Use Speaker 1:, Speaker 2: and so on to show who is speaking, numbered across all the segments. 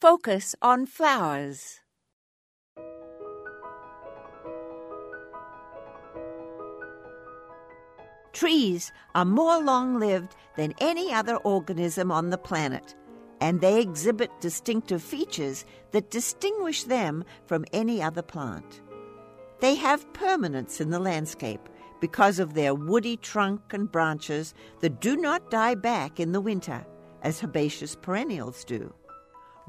Speaker 1: Focus on flowers. Trees are more long lived than any other organism on the planet, and they exhibit distinctive features that distinguish them from any other plant. They have permanence in the landscape because of their woody trunk and branches that do not die back in the winter, as herbaceous perennials do.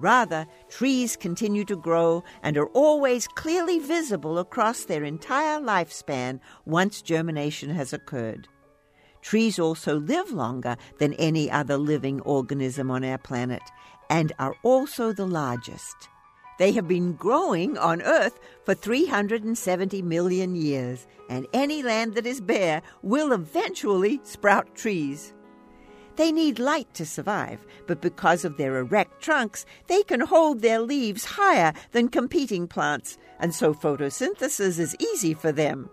Speaker 1: Rather, trees continue to grow and are always clearly visible across their entire lifespan once germination has occurred. Trees also live longer than any other living organism on our planet and are also the largest. They have been growing on Earth for 370 million years, and any land that is bare will eventually sprout trees. They need light to survive, but because of their erect trunks, they can hold their leaves higher than competing plants, and so photosynthesis is easy for them.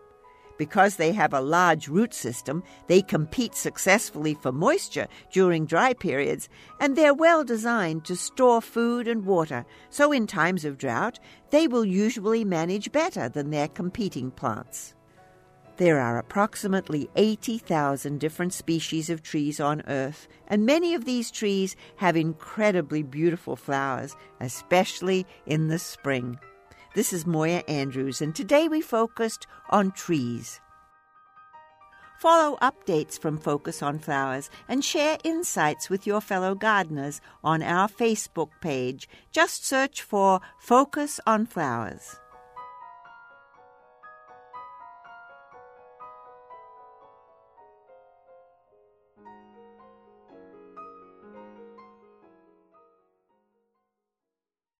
Speaker 1: Because they have a large root system, they compete successfully for moisture during dry periods, and they're well designed to store food and water, so in times of drought, they will usually manage better than their competing plants. There are approximately 80,000 different species of trees on Earth, and many of these trees have incredibly beautiful flowers, especially in the spring. This is Moya Andrews, and today we focused on trees. Follow updates from Focus on Flowers and share insights with your fellow gardeners on our Facebook page. Just search for Focus on Flowers.